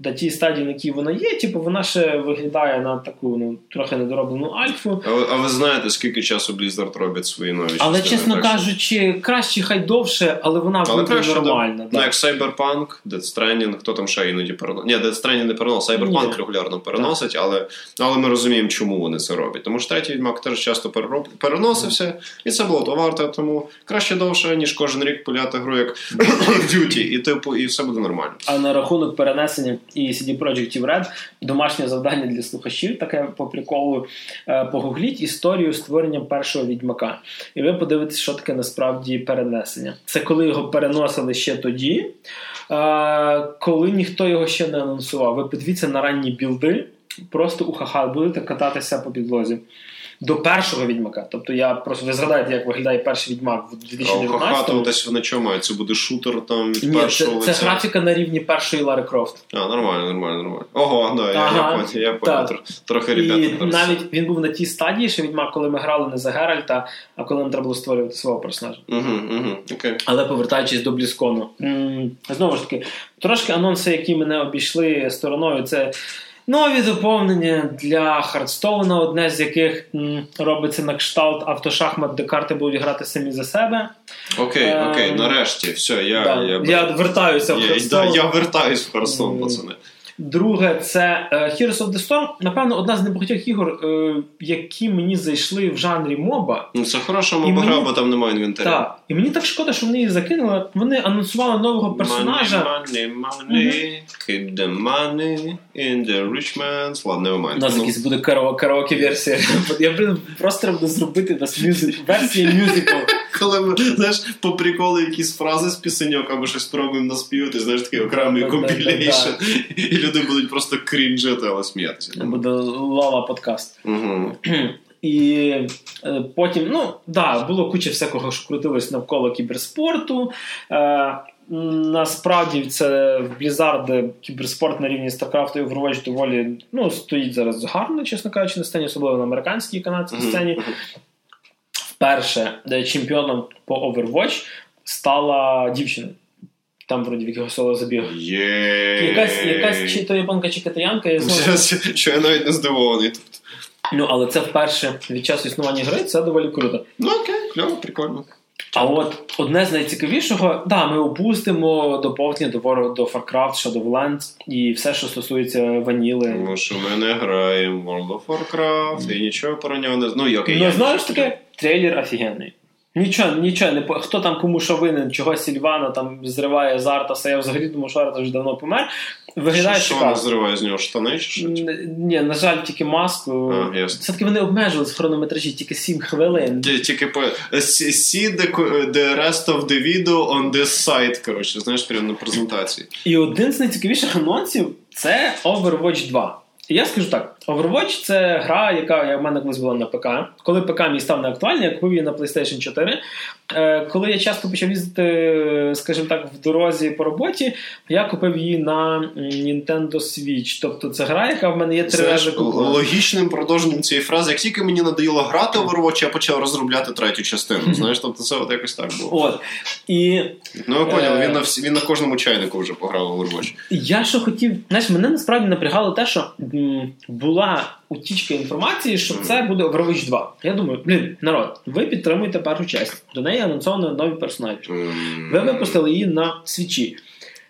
[SPEAKER 1] на тій стадії, на якій вона є, типу, вона ще виглядає на таку ну, трохи недороблену альфу.
[SPEAKER 2] А ви, а ви знаєте, скільки часу Blizzard робить свої нові
[SPEAKER 1] Але,
[SPEAKER 2] частини?
[SPEAKER 1] чесно
[SPEAKER 2] Так
[SPEAKER 1] кажучи, краще хай довше, але вона
[SPEAKER 2] Але
[SPEAKER 1] буде
[SPEAKER 2] краще,
[SPEAKER 1] нормальна.
[SPEAKER 2] да. Ну, як Cyberpunk, Death Stranding, хто там ще іноді переносить. Ні, Death Stranding не переносить, Cyberpunk
[SPEAKER 1] Ні.
[SPEAKER 2] регулярно переносить, але, але ми розуміємо, чому вони це роблять. Тому що третій відьмак теж часто перероб... переносився, і це було то варто, тому краще довше, ніж кожен рік пуляти гру як Duty, і типу, і все буде нормально.
[SPEAKER 1] А на рахунок перенесення і CD Projekt Red домашнє завдання для слухачів, таке по приколу, е, погугліть історію створення першого відьмака. І ви подивитесь, що таке насправді перенесення. Це коли його переносили ще тоді, е, коли ніхто його ще не анонсував. Ви подивіться на ранні білди, просто у ха будете кататися по підлозі. До першого відьмака. Тобто я просто ви згадаєте, як виглядає перший відьмак в
[SPEAKER 2] А
[SPEAKER 1] 2019
[SPEAKER 2] хату десь що мають? Це буде шутер там від
[SPEAKER 1] Ні, це,
[SPEAKER 2] першого
[SPEAKER 1] це
[SPEAKER 2] лиця?
[SPEAKER 1] графіка на рівні першої Лари Крофт.
[SPEAKER 2] А, нормально, нормально, нормально. Ого, да, я,
[SPEAKER 1] Ага,
[SPEAKER 2] я, я понял.
[SPEAKER 1] так.
[SPEAKER 2] Тр- Трохи ребята.
[SPEAKER 1] І навіть він був на тій стадії, що відьмак, коли ми грали не за Геральта, а коли нам треба було створювати свого персонажа.
[SPEAKER 2] Угу, угу, okay.
[SPEAKER 1] Але повертаючись до BlizzCon у, знову ж таки, трошки анонси, які мене обійшли стороною, це нові доповнення для Hearthstone а, одне з яких м, робиться на кшталт автошахмат, де карти будуть грати самі за себе.
[SPEAKER 2] Okay,
[SPEAKER 1] Ем,
[SPEAKER 2] okay, нарешті, все, я,
[SPEAKER 1] Да,
[SPEAKER 2] я,
[SPEAKER 1] я вертаюся в
[SPEAKER 2] я,
[SPEAKER 1] Hearthstone.
[SPEAKER 2] да, я вертаюсь в
[SPEAKER 1] Hearthstone,
[SPEAKER 2] пацани.
[SPEAKER 1] Друге, це е, Heroes of the Storm. Напевно, одна з небагатьох ігор, е, які мені зайшли в жанрі моба.
[SPEAKER 2] Ну, це хороша моба гра, бо там немає інвентаря.
[SPEAKER 1] Так. І мені так шкода, що вони її закинули. Вони анонсували нового персонажа.
[SPEAKER 2] Money, money, money, keep the money in the rich man's... Ладно, не
[SPEAKER 1] У нас якась буде карао- караоке-версія. Я просто треба зробити нас мюзик, версія мюзикл.
[SPEAKER 2] Коли ми, знаєш, по приколу якісь фрази з пісеньок або щось пробуємо наспівати, знаєш, такий окремий compilation, і люди будуть просто крінжити, але сміятися.
[SPEAKER 1] Буде Лава подкаст.
[SPEAKER 2] Угу.
[SPEAKER 1] І е, потім, ну да, було куча всякого, що крутилось навколо кіберспорту. Е, насправді це в Blizzard кіберспорт на рівні StarCraft і Overwatch доволі ну, стоїть зараз гарно, чесно кажучи, на сцені, особливо на американській і канадській сцені. Вперше чемпіоном по Overwatch стала дівчина. Там, вроді, в соло забіг.
[SPEAKER 2] Є.
[SPEAKER 1] Якась, якась чи то японка, чи китаянка, я знову
[SPEAKER 2] Що я навіть не здивований тут.
[SPEAKER 1] Ну, але це вперше від часу існування гри, це доволі круто.
[SPEAKER 2] Ну окей, кльово, прикольно.
[SPEAKER 1] А от одне з найцікавішого, да, ми опустимо доповнення до, War- до Warcraft, Shadowlands і все, що стосується ваніли.
[SPEAKER 2] Тому що ми не граємо в World of Warcraft і нічого про нього не знаю. Ну, окей,
[SPEAKER 1] Ну,
[SPEAKER 2] я
[SPEAKER 1] знаєш таке, трейлер офігенний. Нічого, нічого, не по- хто там кому що винен, чого Сільвана там зриває з Артаса, я взагалі думав, що Артас вже давно помер. Виглядає
[SPEAKER 2] Що, що вона зриває з нього штани чи що?
[SPEAKER 1] Ні, на жаль, тільки маску.
[SPEAKER 2] А.
[SPEAKER 1] Все-таки вони обмежувалися в хронометражі тільки 7 хвилин.
[SPEAKER 2] Тільки по see the, the rest of the video on this site, коротше, знаєш, прямо на презентації.
[SPEAKER 1] І один з найцікавіших анонсів це Overwatch 2. Я скажу так: Overwatch це гра, яка в мене колись була на ПК. Коли ПК мій став неактуальний, я купив її на PlayStation 4. Е, коли я часто почав їздити, скажімо так, в дорозі по роботі, я купив її на Nintendo Switch. Тобто це гра, яка в мене є три рази купила.
[SPEAKER 2] логічним продовженням цієї фрази, як тільки мені надоїло грати Overwatch, я почав розробляти третю частину. Знаєш, тобто це от якось так було.
[SPEAKER 1] От. І
[SPEAKER 2] Ну ви поняли,
[SPEAKER 1] Е.
[SPEAKER 2] він на всі, він на кожному чайнику вже пограв Overwatch.
[SPEAKER 1] Я що хотів, знаєш, мене насправді напрягало те, що була утічка інформації, що це буде Overwatch 2. Я думаю, блін, народ, ви підтримуєте першу часть. До неї анонсовано нові персонажі. Ви випустили її на свічі.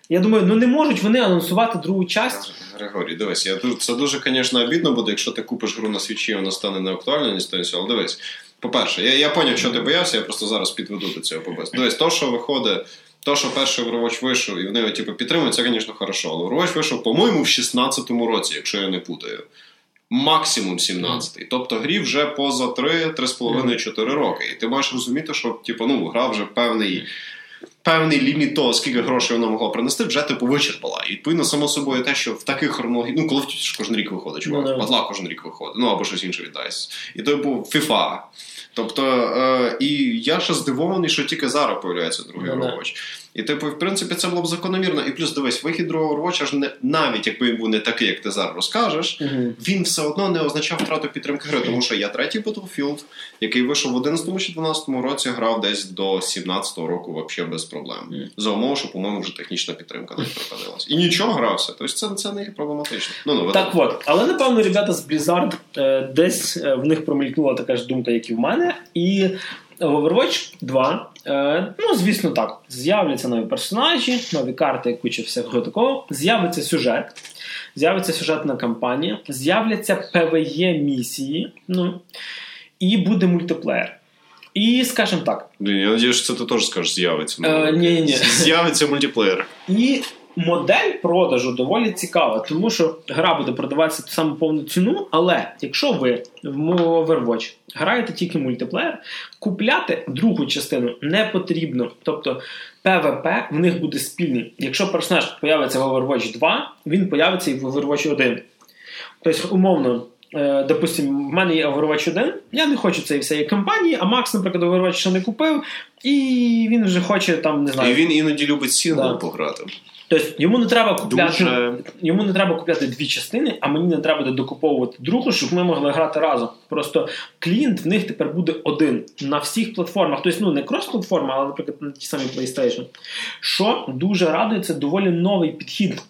[SPEAKER 1] Я думаю, ну не можуть вони анонсувати другу часть.
[SPEAKER 2] Григорій, дивись, я дуже, це дуже, звісно, обідно буде, якщо ти купиш гру на свічі, вона стане неактуальною, не стане але дивись. По-перше, я, я поняв, що ти боявся, я просто зараз підведу до цього побез. Дивись, то, що виходить, то, що перший Overwatch вийшов, і вони його типу, підтримують, це, звісно, хорошо. Але Overwatch вийшов, по-моєму, в 16-му році, якщо я не путаю. Максимум 17-й. Тобто грі вже поза 3-3,5-4 роки. І ти маєш розуміти, що типу, ну, гра вже певний. Певний ліміт того, скільки грошей вона могла принести, вже типу вичерпала. І відповідно, само собою, те, що в таких хронологіях, ну, Call of Duty кожен рік виходить, чувак,
[SPEAKER 1] Ну.
[SPEAKER 2] Батла кожен рік виходить, ну або щось інше віддається. І типу, FIFA. Тобто, е, і я ще здивований, що тільки зараз появляється другий
[SPEAKER 1] yeah, да.
[SPEAKER 2] Overwatch. І типу, в принципі, це було б закономірно. І плюс дивись, вихід другого Overwatch, аж не навіть якби він був не такий, як ти зараз розкажеш,
[SPEAKER 1] Мгм.
[SPEAKER 2] він все одно не означав втрату підтримки гри, тому що я третій Battlefield, який вийшов в 11 чи 12 році, грав десь до 17-го року взагалі без проблем.
[SPEAKER 1] Мгм.
[SPEAKER 2] За умови, що, по-моєму, вже технічна підтримка не припинилась. І нічого грався. Тобто це, це не є проблематично. Ну, ну,
[SPEAKER 1] Так от, але напевно, ребята з Blizzard е, десь е, в них промелькнула така ж думка, як і в мене. І Overwatch 2, е, ну, звісно, так, з'являться нові персонажі, нові карти, куча всякого такого. З'явиться сюжет, з'явиться сюжетна кампанія, з'являться PvE місії, ну, і буде мультиплеєр. І скажімо так,
[SPEAKER 2] я сподіваюся, що це ти теж скажеш, з'явиться.
[SPEAKER 1] Е, ні-ні-ні.
[SPEAKER 2] З'явиться мультиплеєр.
[SPEAKER 1] І модель продажу доволі цікава, тому що гра буде продаватися ту саму повну ціну, але якщо ви в Overwatch граєте тільки мультиплеєр, купляти другу частину не потрібно. Тобто PvP в них буде спільний. Якщо персонаж появиться в Overwatch 2, він появиться і в Overwatch 1. Тобто, умовно. е, Допустим, в мене є Overwatch 1, я не хочу цієї всієї кампанії, а Макс, наприклад, Overwatch ще не купив, і він вже хоче там, не знаю.
[SPEAKER 2] І він іноді любить сінгл
[SPEAKER 1] Да.
[SPEAKER 2] пограти.
[SPEAKER 1] Тобто йому не треба купляти
[SPEAKER 2] Дуже.
[SPEAKER 1] йому не треба купляти дві частини, а мені не треба докуповувати другу, щоб ми могли грати разом. Просто клієнт в них тепер буде один на всіх платформах. Тобто, ну не крос-платформа, але, наприклад, на ті самі PlayStation. Що дуже радує, це доволі новий підхід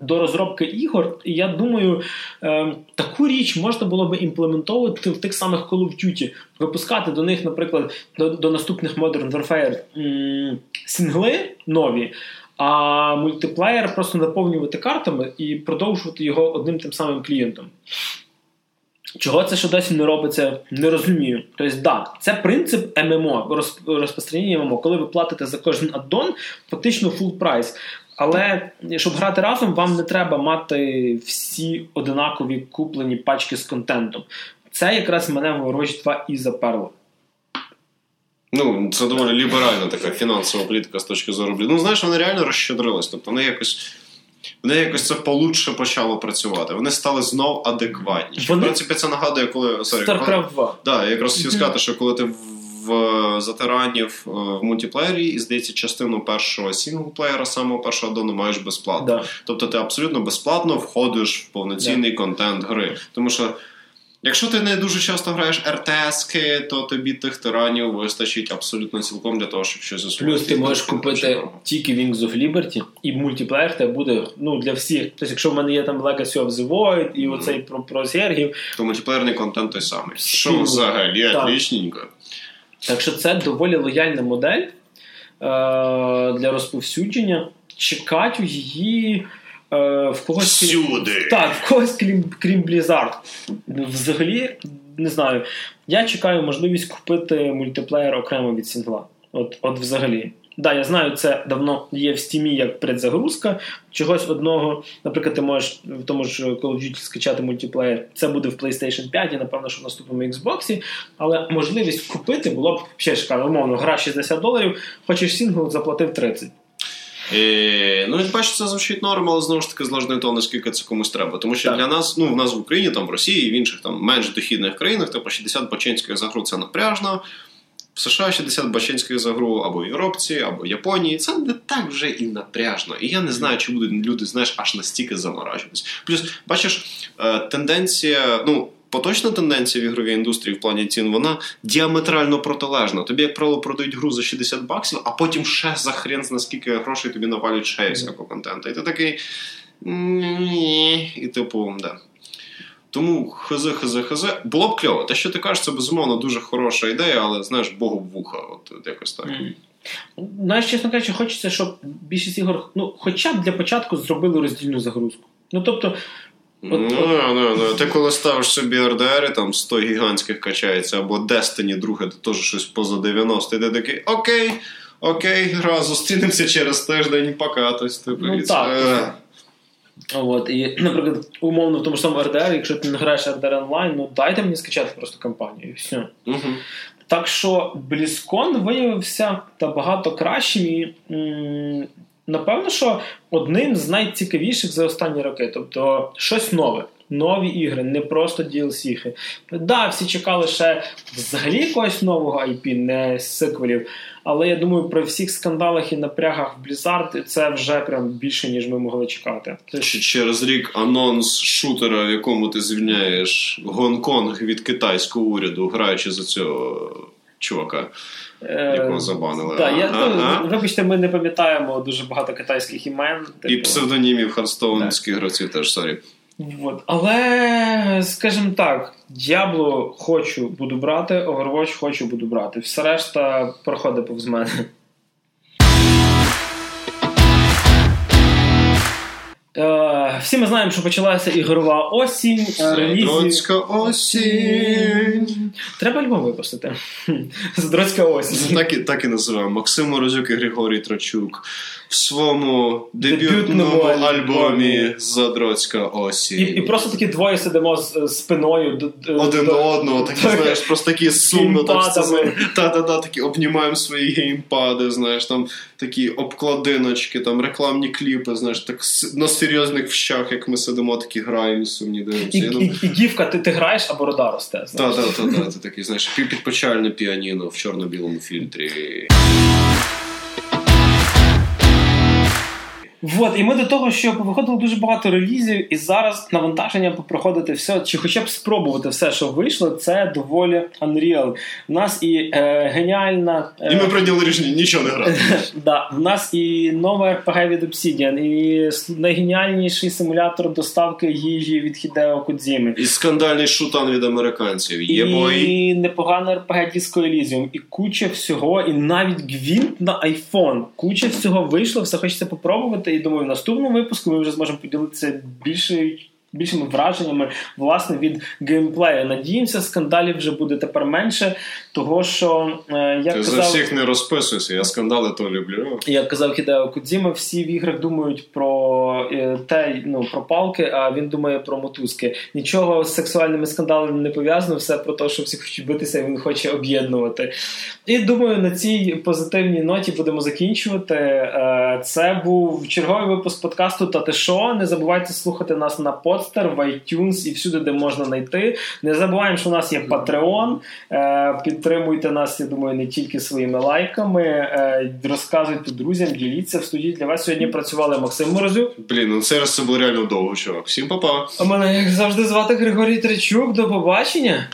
[SPEAKER 1] до розробки ігор. І я думаю, е, таку річ можна було би імплементовувати в тих самих Call of Duty, випускати до них, наприклад, до, до наступних Modern Warfare м, сингли нові. А мультиплеєр просто наповнювати картами і продовжувати його одним тим самим клієнтом. Чого це ще досі не робиться, не розумію. Тобто, да, це принцип ММО, роз- розпространення ММО. Коли ви платите за кожен аддон, фактично full прайс. Але щоб грати разом, вам не треба мати всі одинакові куплені пачки з контентом. Це якраз мене в Overwatch 2 і заперло.
[SPEAKER 2] Ну, це доволі ліберальна така фінансова політика з точки зору. блін. Ну, знаєш, вони реально розщедрились. Тобто вони якось. Вони якось це получше почало працювати. Вони стали знов адекватніші.
[SPEAKER 1] Вони-
[SPEAKER 2] В принципі, це нагадує, коли.
[SPEAKER 1] StarCraft 2.
[SPEAKER 2] Да, якраз хотів сказати, що коли ти в за терранів е, в мультиплеєрі, і здається, частину першого сінглплеєра, самого першого аддону маєш безплатно.
[SPEAKER 1] Да.
[SPEAKER 2] Тобто ти абсолютно безплатно входиш в повноцінний контент гри. Тому що. Якщо ти не дуже часто граєш РТСки, то тобі тих тиранів вистачить абсолютно цілком для того, щоб щось засвоїти.
[SPEAKER 1] Плюс ти можеш купити тільки Wings of Liberty, і мультиплеєр тебе буде ну, для всіх. Тобто, якщо в мене є там Legacy of the Void і оцей про, про Сергів,
[SPEAKER 2] То мультиплеєрний контент той самий. Що взагалі отлічненько.
[SPEAKER 1] Так що це доволі лояльна модель е- для розповсюдження. Чекати її в когось крім-
[SPEAKER 2] Всюди.
[SPEAKER 1] Так, в когось крім, крім Blizzard. Взагалі, не знаю. Я чекаю можливість купити мультиплеєр окремо від сінгла. От, от взагалі. Да, я знаю, це давно є в стімі як предзагрузка чогось одного. Наприклад, ти можеш в тому ж Call of Duty скачати мультиплеєр. Це буде в PlayStation 5 і, напевно, що в наступному Xbox. Але можливість купити було б ще шикарно. Умовно, гра 60 доларів, хочеш сінгл, заплатив 30.
[SPEAKER 2] І, ну, як бачиш, це звучить норм, але знову ж таки залежно від того, наскільки це комусь треба. Тому що
[SPEAKER 1] Так.
[SPEAKER 2] для нас, ну, в нас в Україні, там, в Росії і в інших там менш дохідних країнах, типу 60 бачинських за гру це напряжно. В США 60 бачинських за гру або в Європці, або в Японії. Це не так вже і напряжно. І я не знаю, чи будуть люди, знаєш, аж настільки заморачуватись. Плюс, бачиш, е, тенденція, ну. Поточна тенденція в ігровій індустрії в плані цін, вона діаметрально протилежна. Тобі, як правило, продають гру за 60 баксів, а потім ще за хрен зна скільки грошей тобі навалюють ще всякого контенту. І ти такий. «Ні». І типу, да. Тому хз, хз, хз. Було б кльово. Те, що ти кажеш, це безумовно дуже хороша ідея, але знаєш, Богу в вуха, от, от якось так.
[SPEAKER 1] Мгм. Знаєш, чесно кажучи, хочеться, щоб більшість ігор, ну, хоча б для початку зробили роздільну загрузку. Ну, тобто,
[SPEAKER 2] Ну, ну, ну. Ти коли ставиш собі і там 100 гігантських качається, або Destiny друге, де теж щось поза 90, і ти такий, окей, окей, гра, зустрінемося через тиждень, пока. Тобто, типу,
[SPEAKER 1] Ну,
[SPEAKER 2] і це-
[SPEAKER 1] так.
[SPEAKER 2] е.
[SPEAKER 1] От, і, наприклад, умовно в тому ж самому RDR, якщо ти не граєш RDR онлайн, ну дайте мені скачати просто кампанію і все.
[SPEAKER 2] Мгм.
[SPEAKER 1] Так що BlizzCon виявився набагато кращим і. м, Напевно, що одним з найцікавіших за останні роки. Тобто щось нове, нові ігри, не просто DLC. Да, всі чекали ще взагалі якогось нового IP, не сиквелів. Але я думаю, при всіх скандалах і напрягах в Blizzard це вже прям більше, ніж ми могли чекати.
[SPEAKER 2] Через рік анонс шутера, в якому ти звільняєш Гонконг від китайського уряду, граючи за цього чувака, якого забанили.
[SPEAKER 1] Да, я, ну, вибачте, ми не пам'ятаємо дуже багато китайських імен.
[SPEAKER 2] І
[SPEAKER 1] типу.
[SPEAKER 2] псевдонімів харстоунських гравців теж sorry.
[SPEAKER 1] От. Але, скажімо так, Diablo хочу, буду брати, Overwatch хочу, буду брати. Все решта проходить повз мене. Е, всі ми знаємо, що почалася ігрова осінь, е, релізів.
[SPEAKER 2] Задротська осінь.
[SPEAKER 1] Треба альбом випустити. Задроцька осінь.
[SPEAKER 2] Так і, так і називаємо. Максим Морозюк і Григорій Трачук в своєму дебютному
[SPEAKER 1] альбомі.
[SPEAKER 2] альбомі Задротська осінь.
[SPEAKER 1] І, і просто такі двоє сидимо з спиною до, до-
[SPEAKER 2] Один
[SPEAKER 1] до-
[SPEAKER 2] до одного, такі,
[SPEAKER 1] Так.
[SPEAKER 2] знаєш, просто такі сумно так. Та-та-та, такі обнімаємо свої геймпади, знаєш, там такі обкладиночки, там рекламні кліпи, знаєш, так на серйозних вщах, як ми сидимо, такі граємо, сумні
[SPEAKER 1] І,
[SPEAKER 2] дивимося. Думаю,
[SPEAKER 1] і, і дівка, ти, ти граєш, а борода росте. Так,
[SPEAKER 2] так, так, та, та, ти такий, знаєш, пі- підпочальне піаніно в чорно-білому фільтрі.
[SPEAKER 1] Вот, і ми до того, що виходило дуже багато релізів, і зараз навантаження попроходити все, чи хоча б спробувати все, що вийшло, це доволі Unreal. У нас і е, геніальна. е,
[SPEAKER 2] І ми прийняли рішення нічого не грати.
[SPEAKER 1] Да, в нас і нове RPG від Obsidian, і найгеніальніший симулятор доставки їжі від Хідео Кодзіми.
[SPEAKER 2] І скандальний шутан від американців. Є.
[SPEAKER 1] І непогане RPG Disco Elysium, і куча всього, і навіть гвинт на iPhone. Куча всього вийшло, все хочеться попробувати. І думаю, в наступному випуску ми вже зможемо поділитися більше. Більшими враженнями власне від геймплею. Надіємося, скандалів вже буде тепер менше, того що е, як
[SPEAKER 2] Ти за всіх не розписуйся, я скандали то люблю.
[SPEAKER 1] як казав Хідео Кодзіма, всі в іграх думають про е, те, ну про палки, а він думає про мотузки. Нічого з сексуальними скандалами не пов'язано, все про те, що всі хочуть битися, і він хоче об'єднувати. І думаю, на цій позитивній ноті будемо закінчувати. Е, Це був черговий випуск подкасту Та ти що. Не забувайте слухати нас на Подстер, в iTunes і всюди, де можна знайти. Не забуваємо, що у нас є Patreon. Е, Підтримуйте нас, я думаю, не тільки своїми лайками. Е, Розказуйте друзям, діліться в студії. Для вас сьогодні працювали Максим Морозюк.
[SPEAKER 2] Блін, ну це раз це було реально довго, чувак. Всім па-па.
[SPEAKER 1] А мене як завжди звати Григорій Тричук. До побачення.